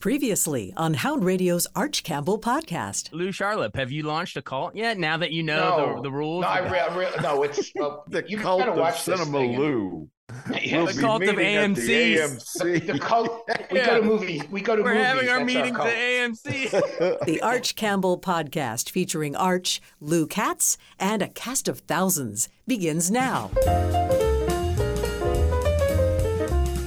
Previously on Hound Radio's Arch Campbell podcast. Lou Charlip, have you launched a cult yet? Now that you know No. the, the rules? No, I re- I re- no, it's well, The you cult gotta of watch this Cinema thing. Lou. Yeah, The cult of meeting at the AMCs. The, the cult. We go to movie. We go to We're movies. having our that's meetings cult. at AMC. The Arch Campbell podcast featuring Arch, Lou Katz, and a cast of thousands begins now.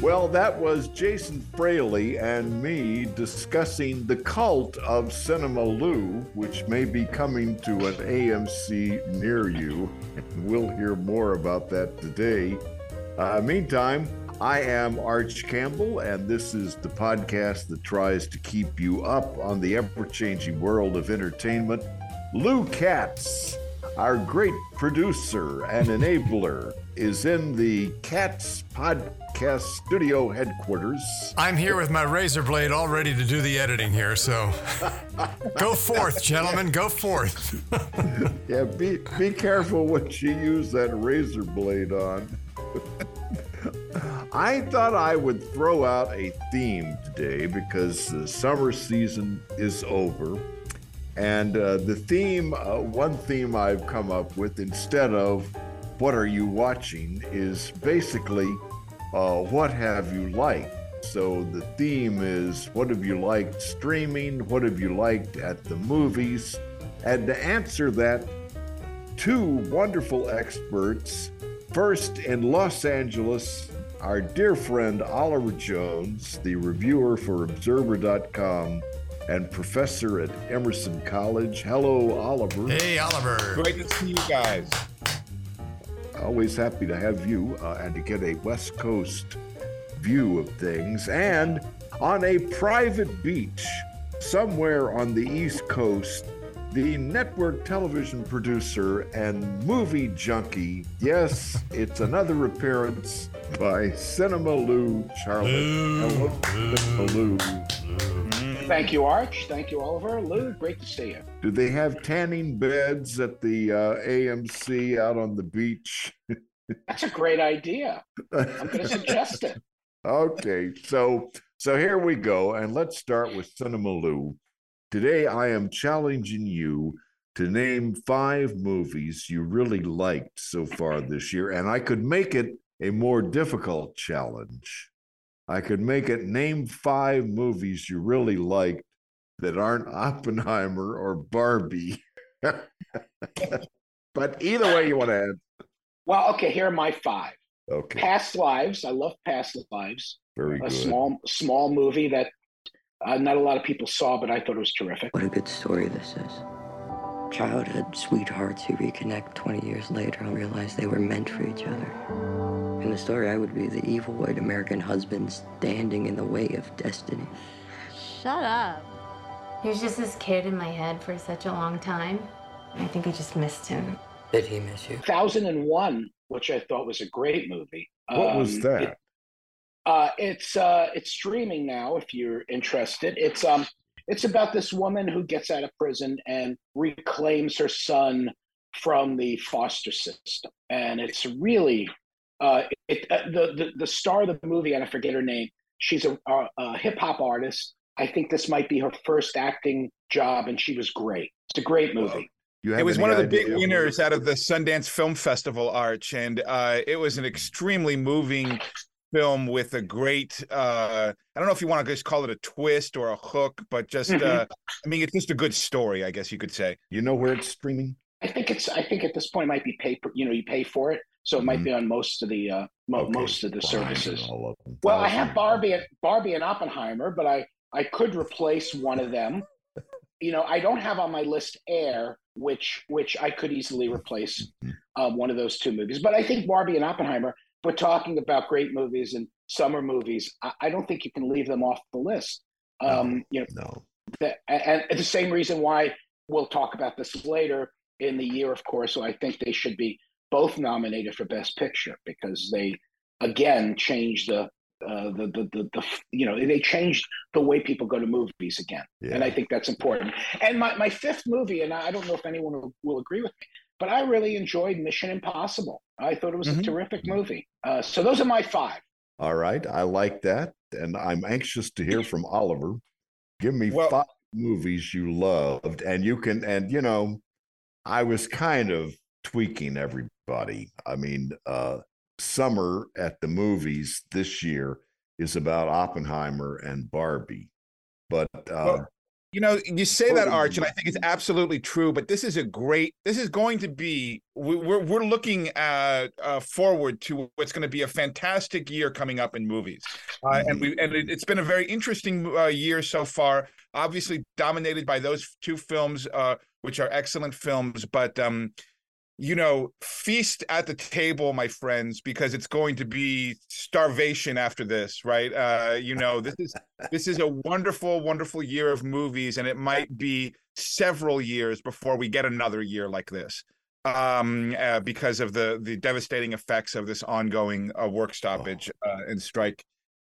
Well, that was Jason Fraley and me discussing the cult of Cinema Lou, which may be coming to an AMC near you. We'll hear more about that today. Uh, meantime, I am Arch Campbell, and this is the podcast that tries to keep you up on the ever changing world of entertainment. Lou Katz, our great producer and enabler, is in the Katz Podcast Studio headquarters. I'm here with my razor blade all ready to do the editing here, so go forth, gentlemen, go forth. Yeah, be be careful what you use that razor blade on. I thought I would throw out a theme today because the summer season is over. And uh, the theme, uh, one theme I've come up with instead of what are you watching is basically uh, what have you liked? So the theme is what have you liked streaming? What have you liked at the movies? And to answer that, two wonderful experts. First, in Los Angeles, our dear friend Oliver Jones, the reviewer for Observer.com and professor at Emerson College. Hello, Oliver. Hey, Oliver. Great to see you guys. Always happy to have you uh, and to get a West Coast view of things. And on a private beach somewhere on the East Coast, the network television producer and movie junkie. Yes, it's another appearance by Cinema Lou Charlip. Hello, Cinema Lou. Thank you, Arch. Thank you, Oliver. Lou, great to see you. Do they have tanning beds at the uh, AMC out on the beach? That's a great idea. I'm going to suggest it. Okay, so so here we go, and let's start with Cinema Lou. Today, I am challenging you to name five movies you really liked so far this year, and I could make it a more difficult challenge. I could make it name five movies you really liked that aren't Oppenheimer or Barbie. but either way you want to answer. Well, okay. Here are my five. Okay, Past Lives. I love Past Lives. very A good. small, small movie that uh, not a lot of people saw, but I thought it was terrific. What a good story this is. Childhood sweethearts who reconnect 20 years later and realize they were meant for each other. In the story, I would be the evil white American husband standing in the way of destiny. Shut up. He was just this kid in my head for such a long time. I think I just missed him. Did he miss you? 1001, which I thought was a great movie. What was Um, that? it- uh, it's uh, it's streaming now. If you're interested, it's um, it's about this woman who gets out of prison and reclaims her son from the foster system, and it's really uh, it, uh, the, the the star of the movie, and I forget her name. She's a, a, a hip hop artist. I think this might be her first acting job, and she was great. It's a great movie. You It was one of the big winners out of the Sundance Film Festival, Arch, and uh, it was an extremely moving film with a great. Uh, I don't know if you want to just call it a twist or a hook, but just. Mhm. Uh, I mean, it's just a good story, I guess you could say. You know where it's streaming? I think it's. I think at this point it might be pay. per- You know, you pay for it, so it might Mhm. be on most of the uh, mo- Okay, most of the fine, services. them. Well, I have Barbie and Barbie and Oppenheimer, but I I could replace one of them. You know, I don't have on my list Air, which which I could easily replace Mhm. um, one of those two movies. But I think Barbie and Oppenheimer. We're talking about great movies and summer movies. I, I don't think you can leave them off the list. Um, you know, No. that, and, and the same reason why we'll talk about this later in the year, of course. So I think they should be both nominated for Best Picture because they again changed the uh, the, the the the you know they changed the way people go to movies again, Yeah. and I think that's important. And my my fifth movie, and I don't know if anyone will, will agree with me, but I really enjoyed Mission Impossible. I thought it was a Mhm. terrific movie. Uh, so those are my five. All right. I like that. And I'm anxious to hear from Oliver. Give me Well- five movies you loved, and you can. And you know, I was kind of tweaking everybody. I mean, uh, summer at the movies this year is about Oppenheimer and Barbie, but uh, Well, You know, you say that, Arch, and I think it's absolutely true. But this is a great. This is going to be. we- We're we're looking at uh, forward to what's going to be a fantastic year coming up in movies, uh, and we and it, it's been a very interesting uh, year so far. Obviously, dominated by those two films, uh, which are excellent films. But um, you know, feast at the table, my friends, because it's going to be starvation after this, right? Uh, you know, this is this is a wonderful, wonderful year of movies, and it might be several years before we get another year like this, um, uh, because of the the devastating effects of this ongoing uh, work stoppage uh, and strike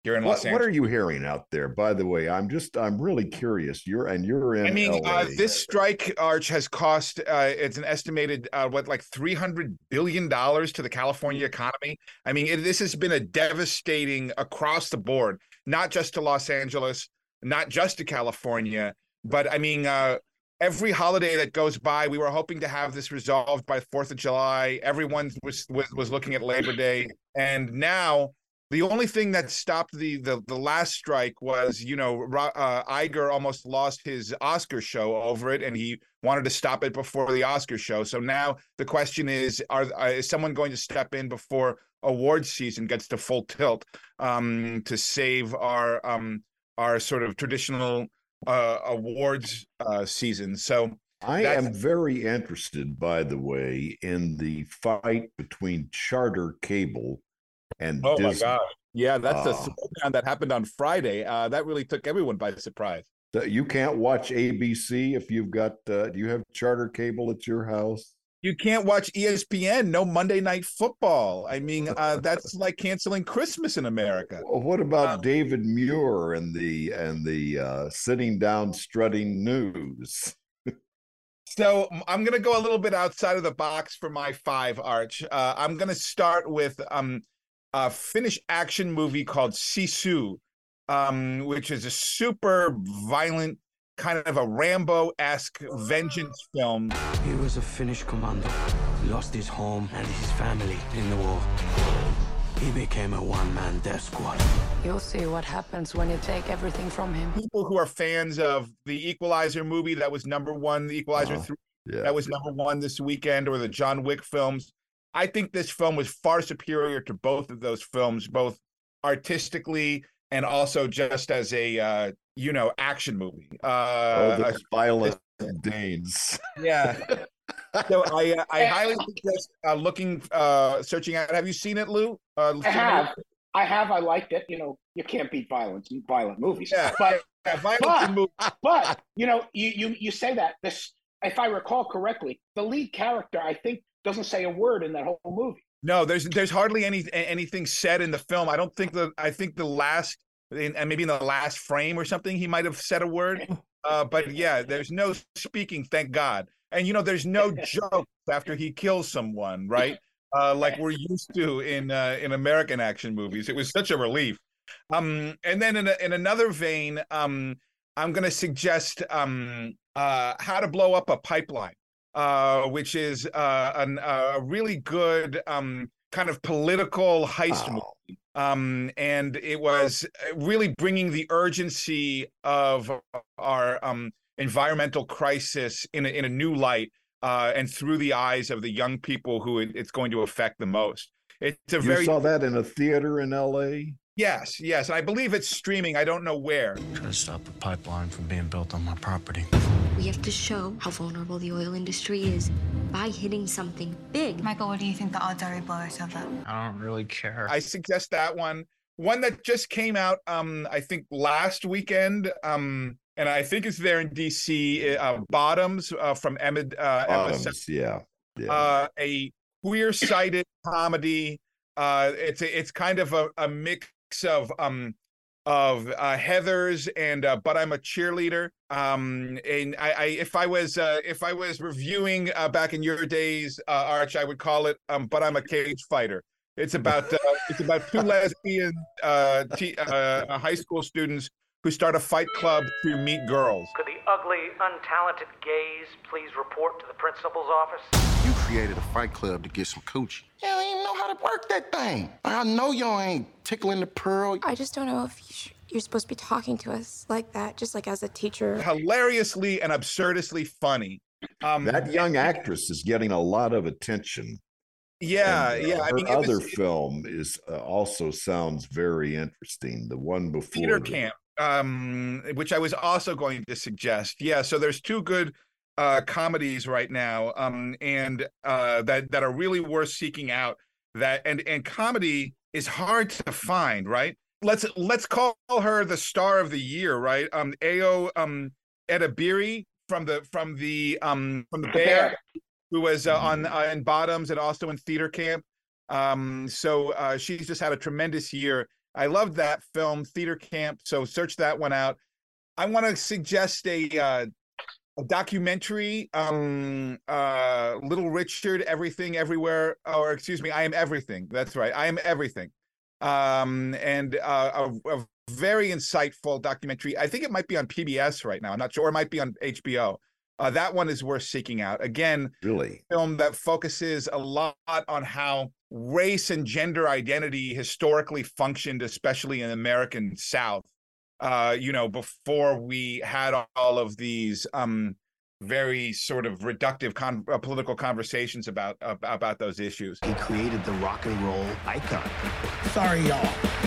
here in what, Los what are you hearing out there? By the way, I'm just I'm really curious. You're and you're in. I mean, LA. uh, this strike arch has cost uh, it's an estimated uh, what like three hundred billion dollars to the California economy. I mean, it, this has been a devastating across the board, not just to Los Angeles, not just to California, but I mean, uh, every holiday that goes by, we were hoping to have this resolved by Fourth of July. Everyone was, was was looking at Labor Day, and now the only thing that stopped the the, the last strike was, you know, uh, Iger almost lost his Oscar show over it, and he wanted to stop it before the Oscar show. So now the question is: Are uh, is someone going to step in before awards season gets to full tilt um, to save our um, our sort of traditional uh, awards uh, season? So I That's- am very interested, by the way, in the fight between charter cable and Oh Disney. My god, yeah, that's Oh. slowdown that happened on Friday. Uh, that really took everyone by surprise. You can't watch ABC if you've got. Uh, do you have charter cable at your house? You can't watch ESPN. No Monday Night Football. I mean, uh, that's like canceling Christmas in America. Well, what about Uh, David Muir and the and the uh, sitting down strutting news? So I'm gonna go a little bit outside of the box for my five arch. Uh, I'm gonna start with um, a Finnish action movie called Sisu, um, which is a super violent, kind of a Rambo-esque vengeance film. He was a Finnish commando. He lost his home and his family in the war. He became a one-man death squad. You'll see what happens when you take everything from him. People who are fans of the Equalizer movie that was number one, the Equalizer Uh-huh. three Yeah, that was number one this weekend, or the John Wick films. I think this film was far superior to both of those films, both artistically and also just as a uh, you know action movie. oh, Uh, the violent Danes. yeah. so I uh, I highly suggest uh, looking uh, searching out. Have you seen it, Lou? Uh, I have. I have. I liked it. You know, you can't beat violence in violent movies. Yeah. But Yeah, violence But- movies. but you know, you you you say that this, if I recall correctly, the lead character I think doesn't say a word in that whole movie. No, there's there's hardly any anything said in the film. I don't think the I think the last and maybe in the last frame or something he might have said a word. Uh, but yeah, there's no speaking, thank God. And you know, there's no joke after he kills someone, right? Uh, like we're used to in uh, in American action movies. It was such a relief. Um, and then in a, in another vein, um, I'm going to suggest um, uh, how to blow up a pipeline uh, which is uh, an, a really good um, kind of political heist Wow. movie. Um, and it was really bringing the urgency of our um, environmental crisis in a, in a new light uh, and through the eyes of the young people who it, it's going to affect the most. It's a You very saw that in a theater in L.A. yes, yes. And I believe it's streaming. I don't know where. Try to stop a pipeline from being built on my property. We have to show how vulnerable the oil industry is by hitting something big. Michael, what do you think the odds are Ebola is of that? I don't really care. I suggest that one. One that just came out, um, I think last weekend, um, and I think it's there in DC. Uh, Bottoms uh, from Emmett, uh, Emma Bottoms, yeah, yeah. uh, a queer-sided comedy. Uh, it's a, it's kind of a, a mix of um of uh, Heather's and uh, but I'm a cheerleader. Um, and I, I if I was uh, if I was reviewing uh, back in your days, uh, Arch, I would call it um, but I'm a cage fighter. It's about uh, it's about two lesbian uh, t- uh, high school students who start a fight club to meet girls. Could the ugly, untalented gays please report to the principal's office? You created a fight club to get some coochie. You don't even know how to work that thing. I know y'all ain't tickling the pearl. I just don't know if you sh- you're supposed to be talking to us like that, just like as a teacher. Hilariously and absurdistly funny. Um, that young actress is getting a lot of attention. Yeah, And, uh, yeah. Her I mean, other was, film is uh, also sounds very interesting. The one before Peter the- Camp, um, which I was also going to suggest. Yeah, so there's two good uh, comedies right now, um, and uh, that that are really worth seeking out. That and and comedy is hard to find, right? Let's let's call her the star of the year, right? Um, Ayo um, Edebiri from the from the um from the Bear, Bear. who was uh, on uh, in Bottoms and also in Theater Camp. Um, so uh, she's just had a tremendous year. I loved that film, Theater Camp. So search that one out. I want to suggest a uh, a documentary, um, uh, Little Richard, Everything, Everywhere, or excuse me, I Am Everything. That's right, I Am Everything. Um, and uh, a, a very insightful documentary. I think it might be on PBS right now. I'm not sure. Or it might be on HBO. Uh, that one is worth seeking out. Again, really film that focuses a lot on how race and gender identity historically functioned, especially in the American South. Uh, you know, before we had all of these um, very sort of reductive con- uh, political conversations about uh, about those issues. He created the rock and roll icon. Sorry, y'all.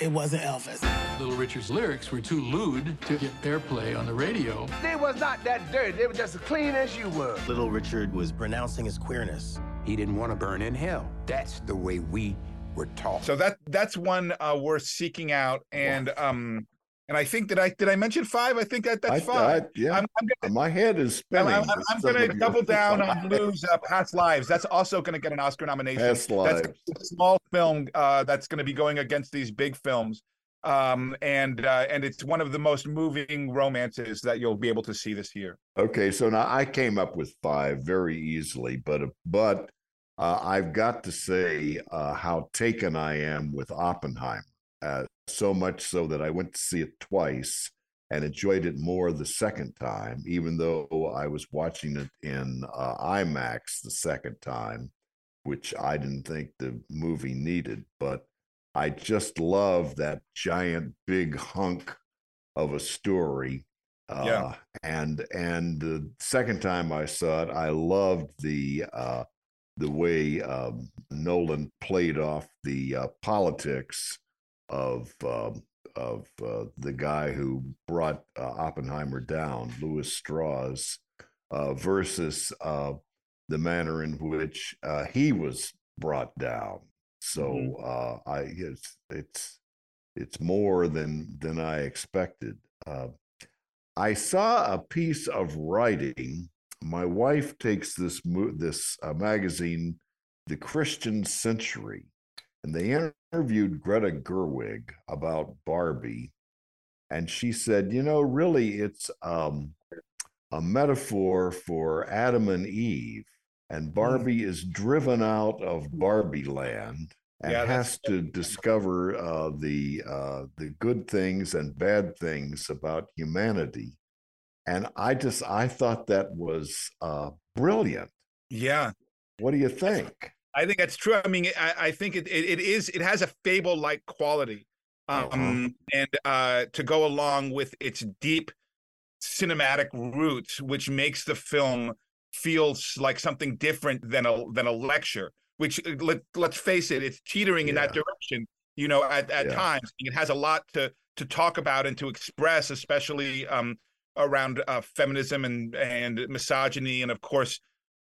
It wasn't Elvis. Little Richard's lyrics were too lewd to get airplay on the radio. They was not that dirty. They were just as clean as you were. Little Richard was pronouncing his queerness. He didn't want to burn in hell. That's the way we were taught. So that that's one uh, worth seeking out, and um, and I think that I did I mention five? I think that that's I- five. I- yeah, I'm, I'm gonna, my head is spinning. I'm, I'm going to double down on. Blue's uh, Past Lives. That's also going to get an Oscar nomination. Past That's Lives. a small film uh, that's going to be going against these big films, um, and uh, and it's one of the most moving romances that you'll be able to see this year. Okay, so now I came up with five very easily, but but uh, I've got to say uh, how taken I am with Oppenheimer. Uh, so much so that I went to see it twice and enjoyed it more the second time, even though I was watching it in uh, IMAX the second time, which I didn't think the movie needed. But I just love that giant big hunk of a story. Uh, Yeah. And and the second time I saw it, I loved the uh, the way um, Nolan played off the uh, politics of um, of uh, the guy who brought uh, Oppenheimer down, Lewis Strauss, uh, versus uh, the manner in which uh, he was brought down. So uh, I it's it's it's more than than I expected. Uh, I saw a piece of writing. My wife takes this mo- this uh, magazine, The Christian Century, and they interviewed Greta Gerwig about Barbie, and she said, "You know, really, it's um, a metaphor for Adam and Eve, and Barbie is driven out of Barbie Land." And Yeah, has to discover uh, the uh, the good things and bad things about humanity, and I just I thought that was uh, brilliant. Yeah. What do you think? I think that's true. I mean, I, I think it, it it is it has a fable like quality, um, Uh-huh. and uh, to go along with its deep cinematic roots, which makes the film feels like something different than a than a lecture. Which uh, let let's face it, it's teetering in that direction. You know, at at Yeah. times it has a lot to to talk about and to express, especially um, around uh, feminism and and misogyny, and of course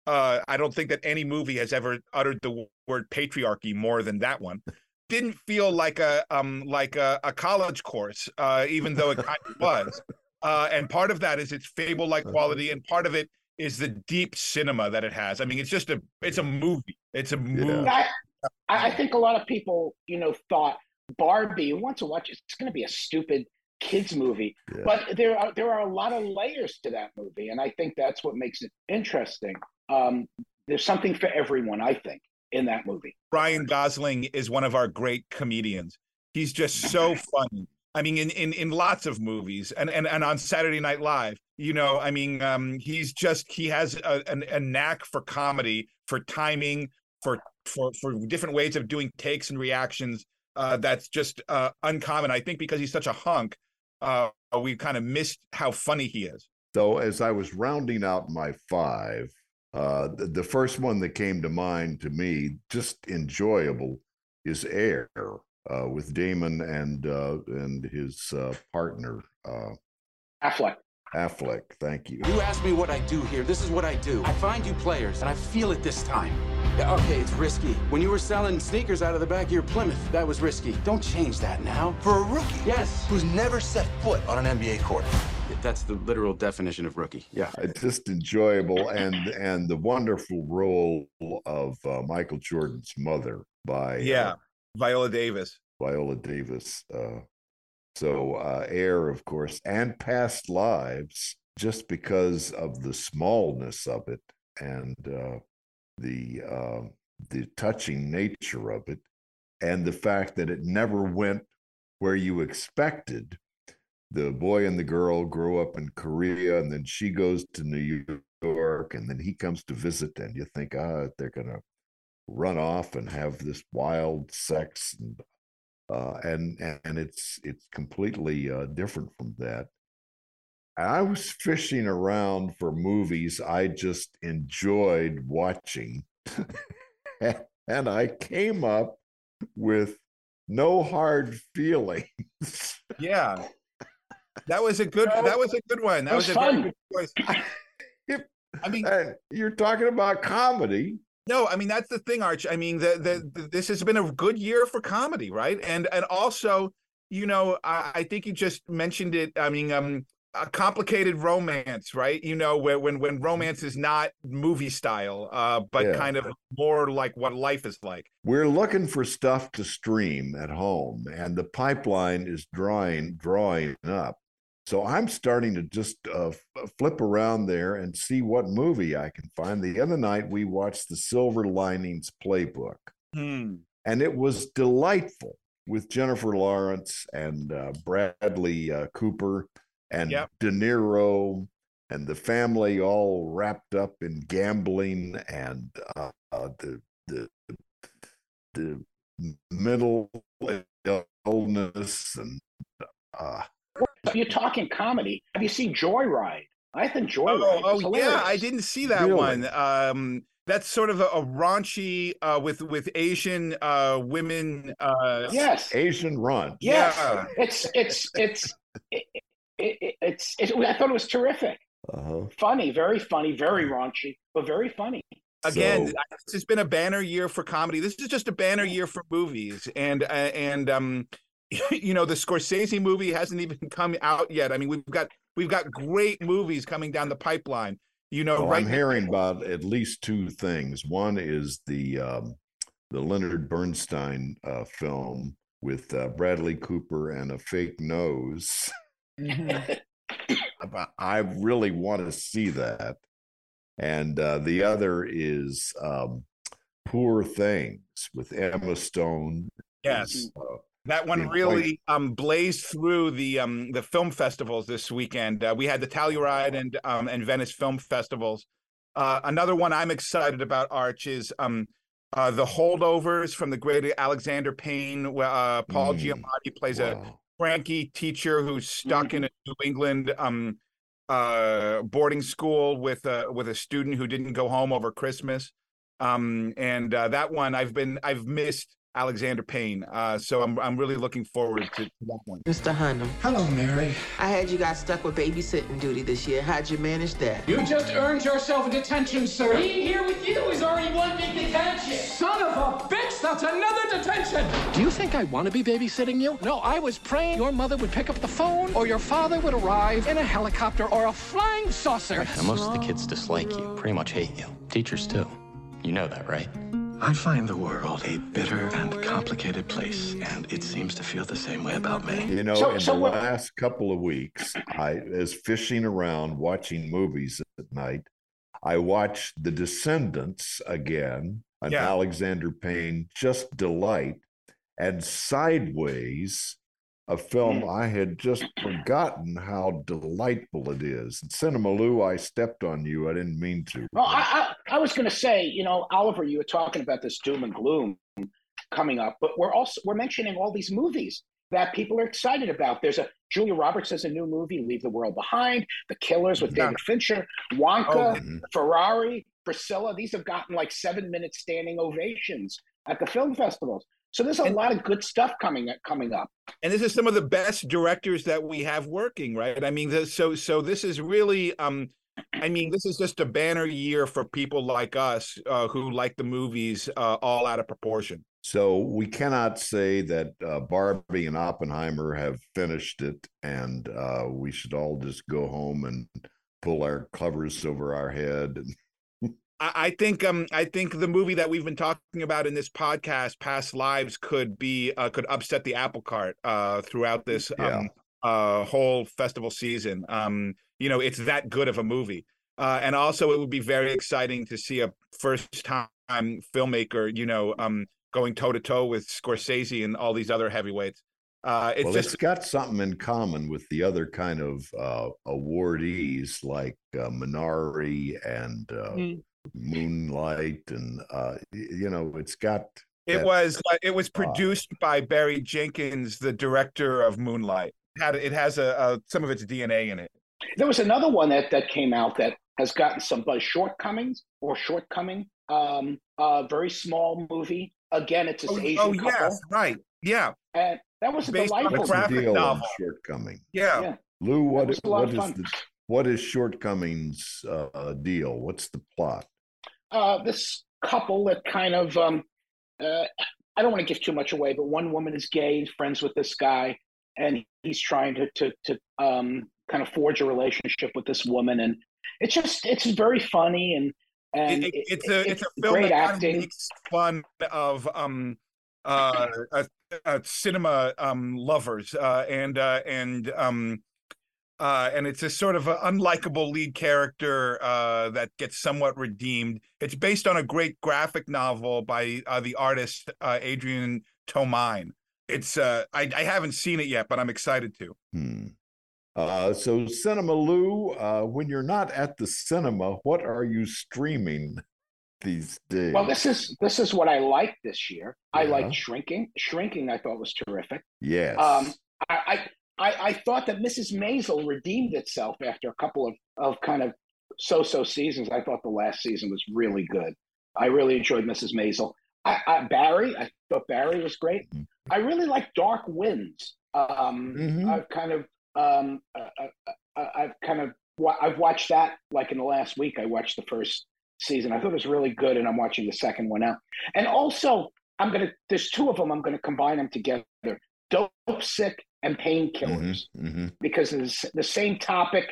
uh, I don't think that any movie has ever uttered the word patriarchy more than that one. Didn't feel like a um like a, a college course, uh, even though it kind of was. Uh, and part of that is its fable-like quality, and part of it is the deep cinema that it has. I mean, it's just a it's a movie. It's a movie. I, I I think a lot of people, you know, thought Barbie. wants to watch? It's going to be a stupid kids movie, Yeah. but there are there are a lot of layers to that movie, and I think that's what makes it interesting. Um, there's something for everyone, I think, in that movie. Ryan Gosling is one of our great comedians. He's just so funny. I mean, in, in in lots of movies and, and and on Saturday Night Live, you know, I mean, um, he's just he has a, a, a knack for comedy, for timing, for for for different ways of doing takes and reactions. Uh, that's just uh, uncommon. I think because he's such a hunk, uh, we kind of missed how funny he is. So as I was rounding out my five, uh, the, the first one that came to mind to me, just enjoyable, is Air uh, with Damon and uh, and his uh, partner uh, Affleck. Affleck. Thank you. You asked me what I do here. This is what I do. I find you players, and I feel it this time. Yeah, okay, it's risky. When you were selling sneakers out of the back of your Plymouth, that was risky. Don't change that now. For a rookie? Yes. Who's never set foot on an NBA court. That's the literal definition of rookie. Yeah. It's just enjoyable and and the wonderful role of uh, Michael Jordan's mother by Yeah, uh, Viola Davis. Viola Davis. Uh, so uh, Air, of course, and Past Lives, just because of the smallness of it and uh, the uh, the touching nature of it, and the fact that it never went where you expected. The boy and the girl grow up in Korea, and then she goes to New York, and then he comes to visit, and you think, ah, they're gonna run off and have this wild sex and uh, and and it's it's completely uh, different from that. I was fishing around for movies I just enjoyed watching, and I came up with No Hard Feelings. Yeah, that was a good. That was a good one. That was, was a fun. good choice. I mean, you're talking about comedy. No, I mean that's the thing, Arch. I mean, the, the, the this has been a good year for comedy, right? And and also, you know, I, I think you just mentioned it. I mean, um, a complicated romance, right? You know, where when when romance is not movie style, uh, but Yeah. kind of more like what life is like. We're looking for stuff to stream at home, and the pipeline is drawing drawing up. So I'm starting to just uh, flip around there and see what movie I can find. The other night we watched the Silver Linings Playbook, Hmm. and it was delightful with Jennifer Lawrence and uh, Bradley uh, Cooper and Yep. De Niro and the family all wrapped up in gambling and uh, uh, the the the mental illness and uh, If you're talking comedy, have you seen Joyride? I think Joyride. Oh, is oh yeah, I didn't see that Really? one. Um, that's sort of a, a raunchy uh, with with Asian uh, women. Uh, Yes. Asian run. Yes. Yeah. It's it's it's it, it, it, it's it, I thought it was terrific. Uh-huh. Funny, very funny, very raunchy, but very funny. again So- this has been a banner year for comedy this is just a banner year for movies and uh, and um you know the scorsese movie hasn't even come out yet i mean we've got we've got great movies coming down the pipeline you know Well, right I'm hearing about at least two things. One is the um, the Leonard Bernstein uh, film with uh, Bradley Cooper and a fake nose. I really want to see that. And uh, the other is um, Poor Things with Emma Stone. Yes. uh, that one really um blazed through the um the film festivals this weekend uh, we had the telluride and um and venice film festivals uh another one i'm excited about arch is um uh the holdovers from the great alexander payne where uh paul Mm, giamatti plays a wow. Cranky teacher who's stuck in a new england um uh boarding school with uh with a student who didn't go home over christmas. Um and uh, that one i've been i've missed alexander payne uh so i'm i'm really looking forward to, to that one Mr. Hunham. Hello, Mary. I had you guys stuck with babysitting duty this year. How'd you manage that? You just earned yourself a detention, sir. Being here with you is already one big detention. Son of a bitch, that's another detention. Do you think I want to be babysitting you? No, I was praying your mother would pick up the phone or your father would arrive in a helicopter or a flying saucer. Now, most of the kids dislike you, pretty much hate you. Teachers too. You know that, right? I find the world a bitter and complicated place, and it seems to feel the same way about me. You know, So- in so the what- last couple of weeks, I as fishing around watching movies at night, I watched The Descendants again, an Yeah. Alexander Payne just delight, and Sideways, a film Mm. I had just forgotten how delightful it is. And Cinema Lou, I stepped on you. I didn't mean to. Well, I, I, I was going to say, you know, Oliver, you were talking about this doom and gloom coming up, but we're also we're mentioning all these movies that people are excited about. There's a Julia Roberts has a new movie, Leave the World Behind, The Killers with. David Fincher, Wonka, Oh, Ferrari, Priscilla. These have gotten like seven minute standing ovations at the film festivals. So there's a lot of good stuff coming coming up. and this is some of the best directors that we have working right i mean this, so so this is really um i mean this is just a banner year for people like us uh, who like the movies uh, all out of proportion So we cannot say that uh, Barbie and Oppenheimer have finished it, and uh, we should all just go home and pull our covers over our head. I, I think um I think the movie that we've been talking about in this podcast, Past Lives, could be uh, could upset the apple cart uh, throughout this Yeah. um, uh, whole festival season. Um, you know, it's that good of a movie, uh, and also it would be very exciting to see a first time filmmaker, you know, um, going toe to toe with Scorsese and all these other heavyweights. Uh, it's well, just it's got something in common with the other kind of uh, awardees like uh, Minari and uh, Mm. Moonlight, and uh, you know, it's got. It that- was uh, it was uh, produced by Barry Jenkins, the director of Moonlight. It had it has a, a some of its DNA in it. There was another one that that came out that has gotten some buzz, Shortcomings or Shortcoming. Um, a very small movie. Again, it's an Oh, Asian oh, couple, yes, right, yeah. and that was a Based on a delightful. What's graphic novel. shortcoming? Yeah. Yeah. Lou, what was is, a lot what of is fun. the what is shortcomings uh, deal? What's the plot? uh, this couple that kind of um, uh, I don't want to give too much away, but one woman is gay and friends with this guy, and he's trying to to to um, kind of forge a relationship with this woman, and it's just it's very funny and and It- it- it- it's a it- it's a film great that kind of acting. makes fun of um uh, uh, uh cinema um lovers uh and uh and um uh and it's a sort of an unlikable lead character uh that gets somewhat redeemed it's based on a great graphic novel by uh, the artist uh adrian tomine it's uh I, I haven't seen it yet but i'm excited to Hmm. Uh, so, Cinema Lou, uh, when you're not at the cinema, what are you streaming these days? Well, this is this is what I like this year. I like Shrinking. Shrinking, I thought was terrific. yes. Um, I, I, I, I thought that Mrs. Maisel redeemed itself after a couple of, of kind of so-so seasons. I thought the last season was really good. I really enjoyed Mrs. Maisel. I, I, Barry, I thought Barry was great. Mm-hmm. I really like Dark Winds. Um, Mhm. I've kind of, um, uh, uh, uh, I've kind of, I've watched that like in the last week. I watched the first season. I thought it was really good, and I'm watching the second one now. And also, I'm gonna. There's two of them. I'm gonna combine them together. Dope Sick and Painkillers hmm because it's the same topic.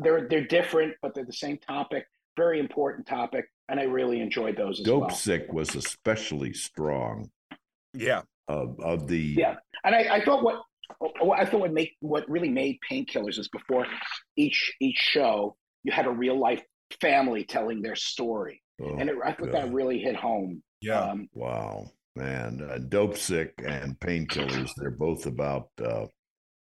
They're they're different, but they're the same topic. Very important topic, and I really enjoyed those as Dope well. Sick was especially strong. yeah Of, of the Yeah, and I, I thought what what I thought what make what really made Painkillers is before each each show you had a real life family telling their story, Oh, and it, I thought that really hit home. yeah Um, Wow, man, uh, dope sick and painkillers. They're both about uh,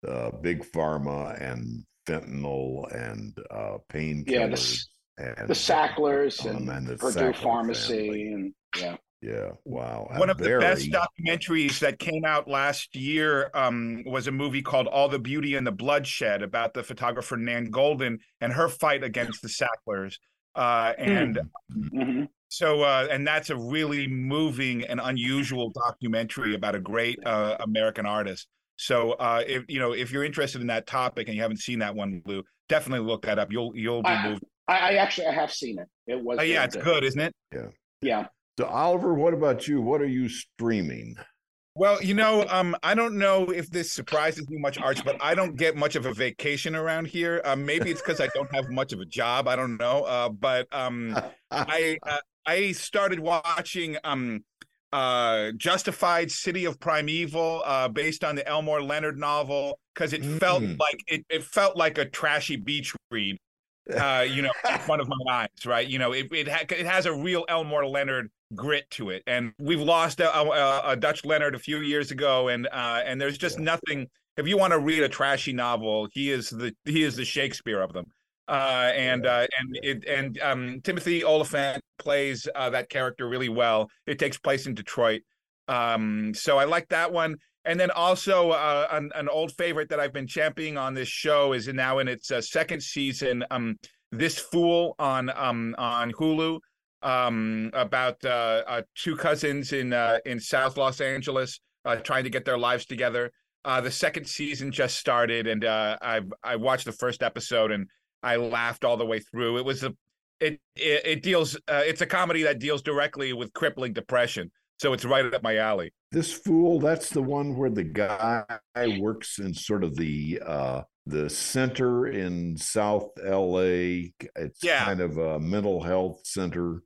uh, big pharma and fentanyl and uh, painkillers. Yeah, the and the Sacklers um, and, the Purdue Sackler Pharmacy, family. and yeah. Yeah, wow. one of the best documentaries that came out last year um, was a movie called All the Beauty and the Bloodshed about the photographer Nan Goldin and her fight against the Sacklers. Uh, and hmm so, uh, and that's a really moving and unusual documentary about a great uh, American artist. So, uh, if you know, if you're interested in that topic and you haven't seen that one, Lou, definitely look that up. You'll you'll be I, moved. I, I actually I have seen it. It was Oh, yeah, it's good, isn't it? Yeah. Yeah. So Oliver, what about you? What are you streaming? Well, you know, um, I don't know if this surprises you much, Arch, but I don't get much of a vacation around here. Um, maybe it's because I don't have much of a job. I don't know. Uh, but um, I uh, I started watching um, uh, Justified City of Primeval, uh, based on the Elmore Leonard novel, because it felt Mm. like it, it felt like a trashy beach read. Uh, you know, in front of my eyes, right? You know, it it, ha- it has a real Elmore Leonard grit to it, and we've lost a, a, a Dutch Leonard a few years ago, and uh, and there's just nothing if you want to read a trashy novel, he is the he is the Shakespeare of them. Uh, and uh, and it, and um, Timothy Olyphant plays uh, that character really well. It takes place in Detroit, um, so I like that one. And then also uh, an, an old favorite that I've been championing on this show is now in its uh, second season. Um, this Fool on um, on Hulu um, about uh, uh, two cousins in uh, in South Los Angeles uh, trying to get their lives together. Uh, the second season just started, and uh, I I watched the first episode and I laughed all the way through. It was a it it, it deals it's a comedy that deals directly with crippling depression, so it's right up my alley. This fool, that's the one where the guy works in sort of the uh the center in South LA. It's Yeah. kind of a mental health center.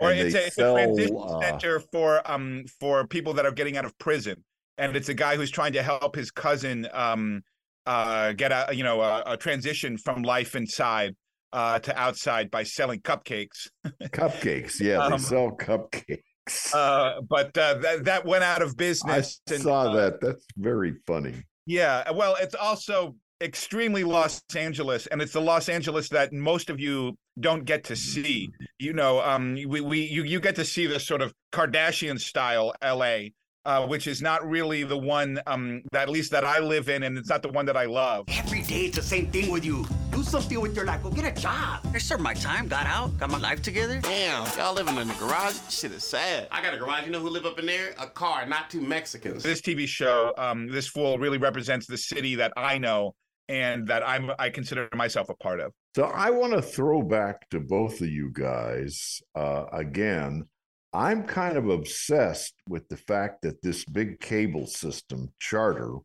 or it's a, it's sell, a transition uh, center for um for people that are getting out of prison and it's a guy who's trying to help his cousin um uh get a you know a, a transition from life inside uh to outside by selling cupcakes cupcakes. Yeah, they Um, sell cupcakes. uh but uh that, that went out of I business and, saw uh, that. That's very funny. yeah well it's also extremely los angeles and it's the los angeles that most of you don't get to see you know um we, we you, you get to see this sort of kardashian style la uh, which is not really the one um that at least that i live in and it's not the one that i love Every day it's the same thing with you. Do something with your life. Go get a job. I served my time, got out, got my life together. Damn, y'all living in the garage? Shit is sad. I got a garage. You know who live up in there? A car, not two Mexicans. this tv show um this fool really represents the city that i know and that i'm i consider myself a part of So I want to throw back to both of you guys uh, again. I'm kind of obsessed with the fact that this big cable system, Charter,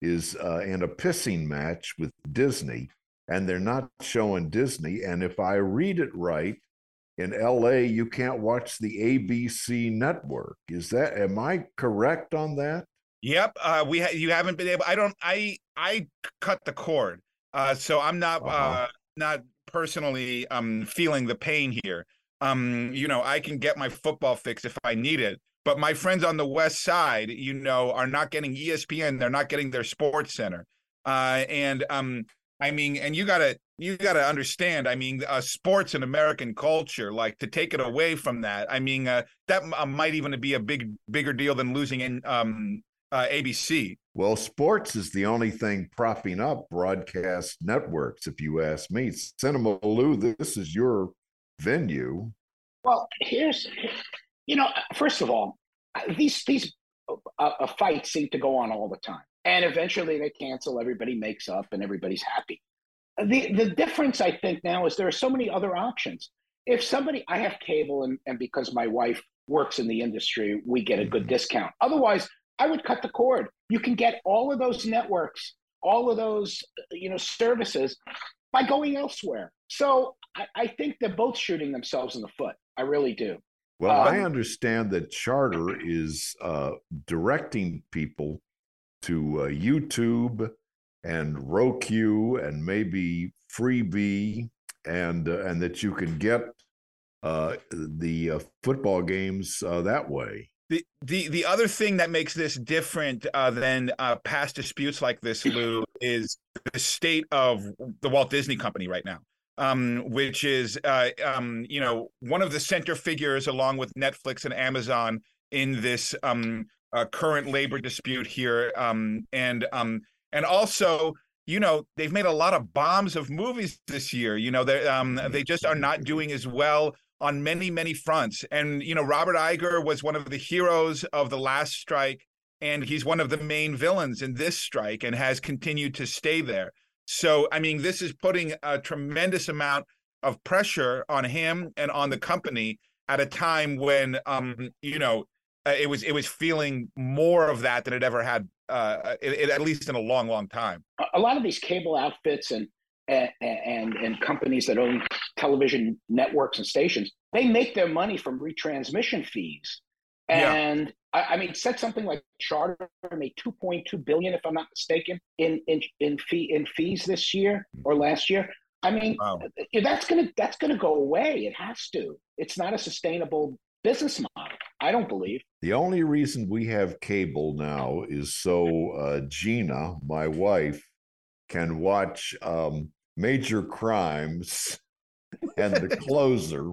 is uh, in a pissing match with Disney, and they're not showing Disney. And if I read it right, in LA, you can't watch the ABC network. Is that, am I correct on that? Yep. Uh, we ha- you haven't been able. I don't. I I cut the cord. Uh, so I'm not uh, not personally um feeling the pain here. Um, you know, I can get my football fix if I need it. But my friends on the west side, you know, are not getting ESPN. They're not getting their sports center. Uh, and um, I mean, and you gotta you gotta understand. I mean, uh, sports and American culture, like to take it away from that. I mean, uh, that uh, might even be a big bigger deal than losing in um uh, ABC. Well, sports is the only thing propping up broadcast networks, if you ask me. Cinema Lou, this is your venue. Well, here's, you know, first of all, these these uh, uh, fights seem to go on all the time, and eventually they cancel. Everybody makes up, and everybody's happy. The the difference, I think, now is there are so many other options. If somebody, I have cable, and, and because my wife works in the industry, we get a good discount. Otherwise, I would cut the cord. You can get all of those networks, all of those, you know, services by going elsewhere. So I, I think they're both shooting themselves in the foot. I really do. Well, Um, I understand that Charter is uh, directing people to uh, YouTube and Roku and maybe Freebie, and uh, and that you can get uh, the uh, football games uh, that way. The, the the other thing that makes this different uh, than uh, past disputes like this, Lou, is the state of the Walt Disney Company right now, um, which is uh, um, you know one of the center figures along with Netflix and Amazon in this um, uh, current labor dispute here, um, and um, and also you know they've made a lot of bombs of movies this year. You know they um, they just are not doing as well on many many fronts and you know robert Iger was one of the heroes of the last strike and he's one of the main villains in this strike and has continued to stay there so i mean this is putting a tremendous amount of pressure on him and on the company at a time when um you know uh, it was it was feeling more of that than it ever had uh it, it- at least in a long long time a- lot of these cable outfits and and and, and companies that own television networks and stations they make their money from retransmission fees. And I, I mean said something like charter made 2.2 billion if i'm not mistaken in in in fee in fees this year or last year i mean that's gonna that's gonna go away it has to it's not a sustainable business model. I don't believe. The only reason we have cable now is so uh, Gina, my wife, can watch um, Major Crimes and The Closer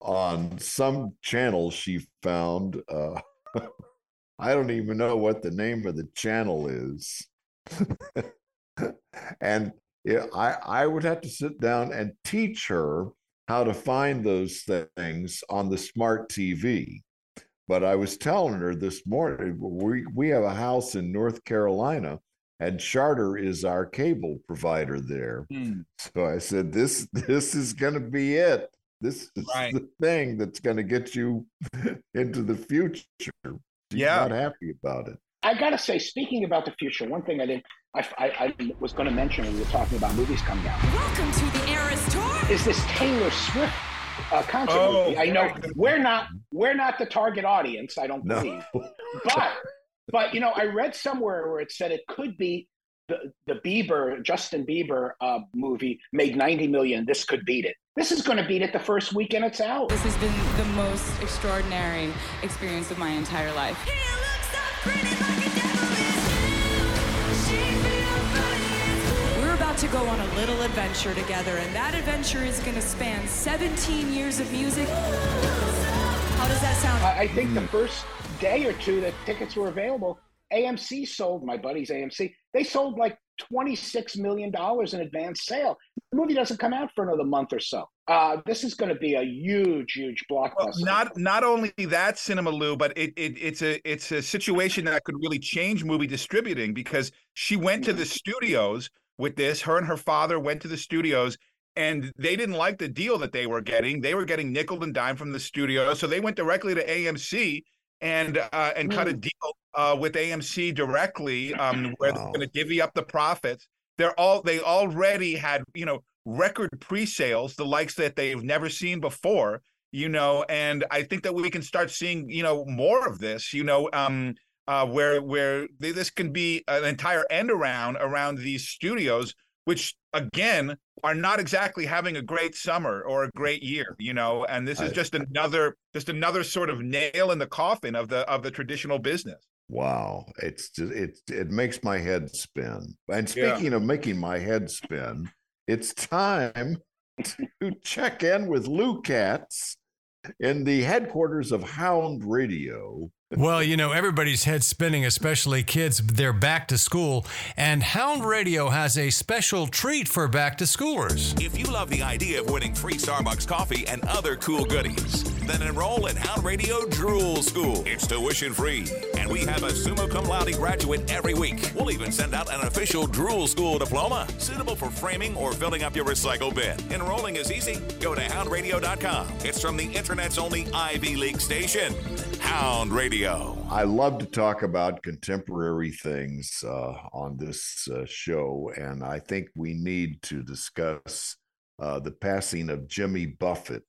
on some channel she found. Uh, I don't even know what the name of the channel is. and yeah, I, I would have to sit down and teach her how to find those things on the smart TV. But I was telling her this morning, we, we have a house in North Carolina and Charter is our cable provider there. Hmm. So I said, this this is going to be it. This is Right. the thing that's going to get you into the future. She's Yeah. not happy about it. I gotta say, speaking about the future, one thing I didn't, I, I, I was going to mention when we were talking about movies coming out. Welcome to the Eras Tour. Is this Taylor Swift uh, concert Oh, movie? I know we're not we're not the target audience. I don't No. believe, but but you know, I read somewhere where it said it could be the the Bieber Justin Bieber uh, movie made ninety million. This could beat it. This is going to beat it the first weekend it's out. This has been the most extraordinary experience of my entire life. We're about to go on a little adventure together, and that adventure is going to span 17 years of music. How does that sound? I, I think the first day or two that tickets were available, AMC sold my buddies AMC. They sold like twenty six million dollars in advance sale. The movie doesn't come out for another month or so. Uh, this is going to be a huge, huge blockbuster. Well, not not only that, Cinema Lou, but it, it it's a it's a situation that could really change movie distributing because she went to the studios with this. Her and her father went to the studios, and they didn't like the deal that they were getting. They were getting nickel and dime from the studio, so they went directly to AMC and uh, and cut a deal uh, with AMC directly, um, where they're going to divvy up the profits. They're all they already had, you know, record pre-sales, the likes that they've never seen before. You know, and I think that we can start seeing, you know, more of this. You know, um, uh, where where this can be an entire end around around these studios, which again are not exactly having a great summer or a great year. You know, and this is just another just another sort of nail in the coffin of the of the traditional business. Wow, it's just, it it makes my head spin. And Yeah. speaking of making my head spin, it's time to check in with Lou Katz in the headquarters of Hound Radio. Well, you know, everybody's head spinning, especially kids. They're back to school, and Hound Radio has a special treat for back to schoolers. If you love the idea of winning free Starbucks coffee and other cool goodies, then enroll in Hound Radio Drool School. It's tuition free, and we have a summa cum laude graduate every week. We'll even send out an official Drool School diploma, suitable for framing or filling up your recycle bin. Enrolling is easy. Go to houndradio.com. It's from the internet's only Ivy League station, Hound Radio. I love to talk about contemporary things uh, on this uh, show, and I think we need to discuss uh, the passing of Jimmy Buffett,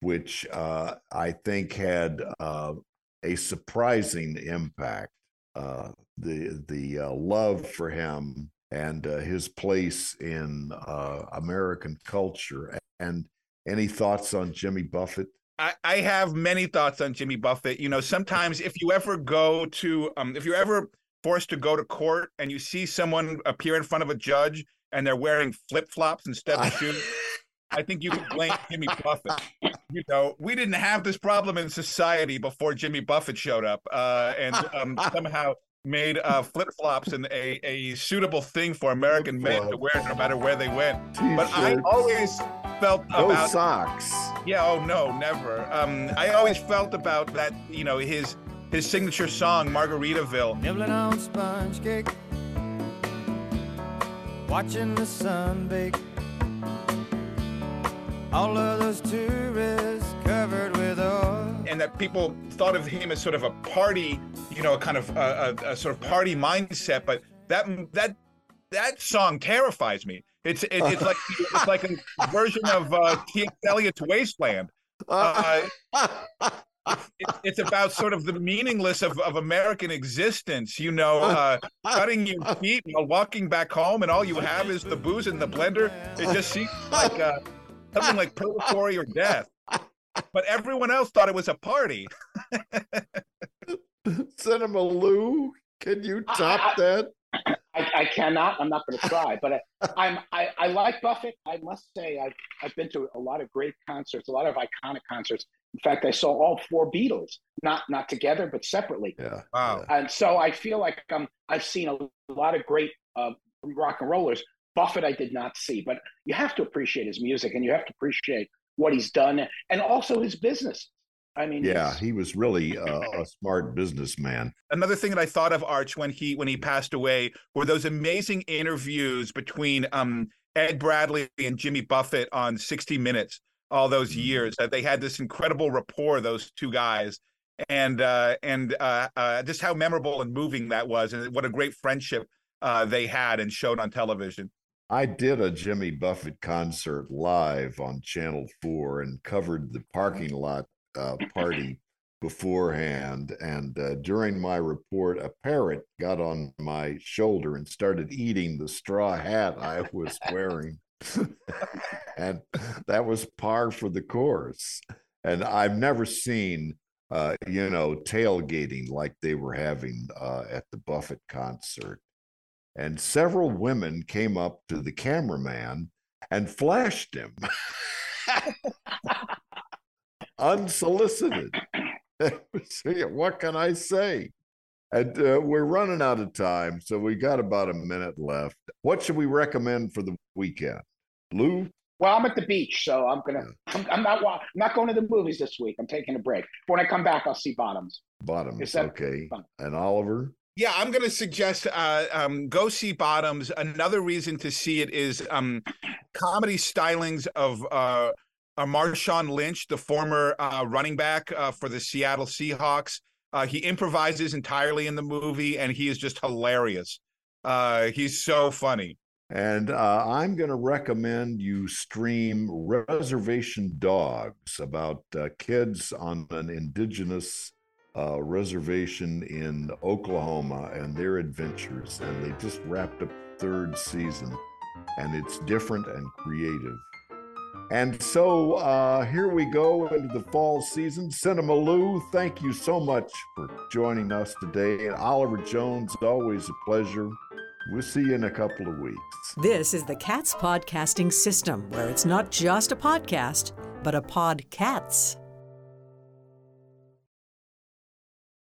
which uh, I think had uh, a surprising impact. Uh, the the uh, love for him and uh, his place in uh, American culture. And any thoughts on Jimmy Buffett? I, I have many thoughts on Jimmy Buffett. You know, sometimes if you ever go to, um, if you're ever forced to go to court and you see someone appear in front of a judge and they're wearing flip flops instead of shoes, I think you can blame Jimmy Buffett. You know, we didn't have this problem in society before Jimmy Buffett showed up uh, and um, somehow made uh, flip flops and a, a suitable thing for American men to wear no matter where they went. But I T-shirts. always felt No about socks. yeah, oh no, never. Um, I always felt about that, you know, his his signature song, Margaritaville. Nibbling on sponge cake, watching the sun bake. All of those tourists covered with oil. And that people thought of him as sort of a party, you know, a kind of a, a, a sort of party mindset. But that that that song terrifies me. It's it, it's like it's like a version of uh, T.S. Eliot's Wasteland. Uh, it, it's about sort of the meaningless of, of American existence, you know, uh, cutting your feet while walking back home, and all you have is the booze in the blender. It just seems like uh, something like purgatory or death. but everyone else thought it was a party. Cinema Lou, can you top that? I, I cannot. I'm not going to try, but I, I'm. I, I like Buffett. I must say, I've I've been to a lot of great concerts, a lot of iconic concerts. In fact, I saw all four Beatles, not not together, but separately. Yeah. Wow. And so I feel like um, I've seen a lot of great uh, rock and rollers. Buffett, I did not see, but you have to appreciate his music, and you have to appreciate what he's done, and also his business. I mean, Yeah, he was really uh, a smart businessman. Another thing that I thought of Arch when he when he passed away were those amazing interviews between um Ed Bradley and Jimmy Buffett on 60 Minutes all those Mm-hmm. years that they had this incredible rapport those two guys and uh and uh, uh just how memorable and moving that was and what a great friendship uh they had and showed on television. I did a Jimmy Buffett concert live on Channel 4 and covered the parking lot uh, party beforehand. And uh, during my report, a parrot got on my shoulder and started eating the straw hat I was wearing. and that was par for the course. And I've never seen, uh, you know, tailgating like they were having uh, at the Buffett concert and several women came up to the cameraman and flashed him unsolicited. what can I say? And uh, we're running out of time, so we got about a minute left. What should we recommend for the weekend? Lou? Well, I'm at the beach, so I'm gonna. I'm, I'm not. I'm not going to the movies this week. I'm taking a break. When I come back, I'll see Bottoms. Bottoms, that okay. And Oliver? Yeah, I'm going to suggest uh, um, go see Bottoms. Another reason to see it is um, comedy stylings of uh, uh, Marshawn Lynch, the former uh, running back uh, for the Seattle Seahawks. Uh, he improvises entirely in the movie, and he is just hilarious. Uh, he's so funny. And I'm going to recommend you stream Reservation Dogs about kids on an indigenous uh, reservation in Oklahoma and their adventures. And they just wrapped up third season, and it's different and creative. And so uh, here we go into the fall season. Cinema Lou, thank you so much for joining us today. And Oliver Jones, always a pleasure. We'll see you in a couple of weeks. This is the Cats Podcasting System, where it's not just a podcast, but a podcats.